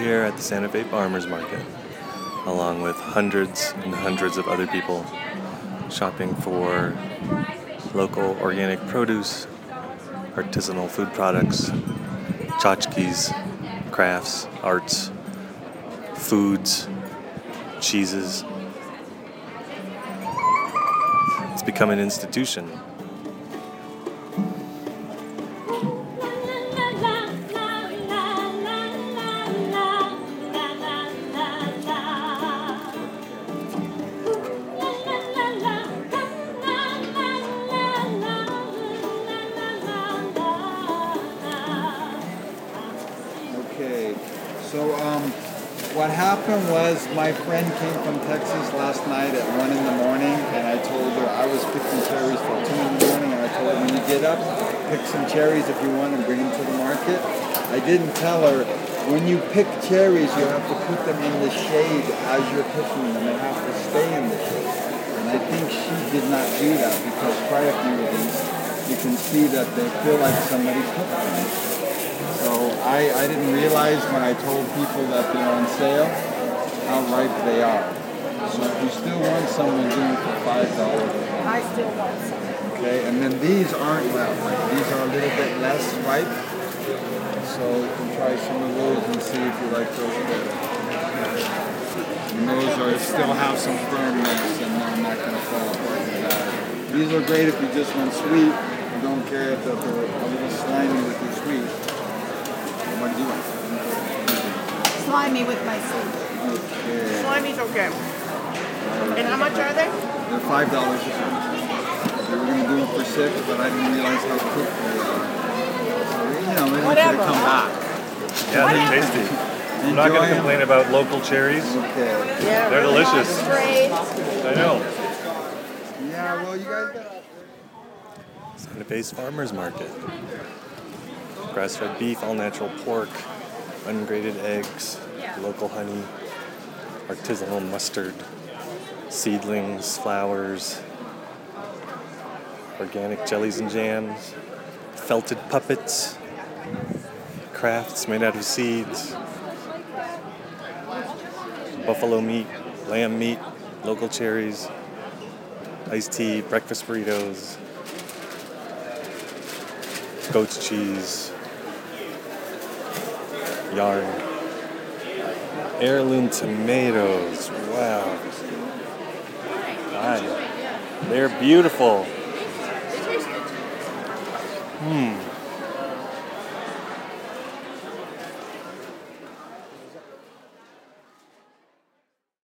here at the Santa Fe Farmers Market, along with hundreds and hundreds of other people shopping for local organic produce, artisanal food products, tchotchkes, crafts, arts, foods, cheeses. It's become an institution. Okay, so um, what happened was my friend came from Texas last night at one in the morning, and I told her I was picking cherries for two in the morning, and I told her when you get up, pick some cherries if you want and bring them to the market. I didn't tell her when you pick cherries, you have to put them in the shade as you're picking them. They have to stay in the shade, and I think she did not do that because quite a few of these, you can see that they feel like somebody cooked them. So I, I didn't realize when I told people that they're on sale how ripe they are. So if you still want some, it for five dollars. I still want some. Okay, and then these aren't ripe. These are a little bit less ripe. So you can try some of those and see if you like those better. And those are still have some firmness and they're not going to fall apart. These are great if you just want sweet. You don't care if they're a little slimy with your sweet. What do you want? Slimy with my seed. Okay. Slimy's okay. And how much are they? They're five dollars a pound. They were gonna do them for six, but I didn't realize how cooked they are. So, you know, maybe we should Whatever, have come back. Yeah, they're tasty. I'm not gonna complain about local cherries. Okay. Yeah, They're really delicious. Straight. I know. Yeah, well, you guys got Santa Fe's Farmers Market. Grass fed beef, all natural pork, ungraded eggs, local honey, artisanal mustard, seedlings, flowers, organic jellies and jams, felted puppets, crafts made out of seeds, buffalo meat, lamb meat, local cherries, iced tea, breakfast burritos, goat's cheese, yarn, heirloom tomatoes. Wow. They're beautiful. Hmm.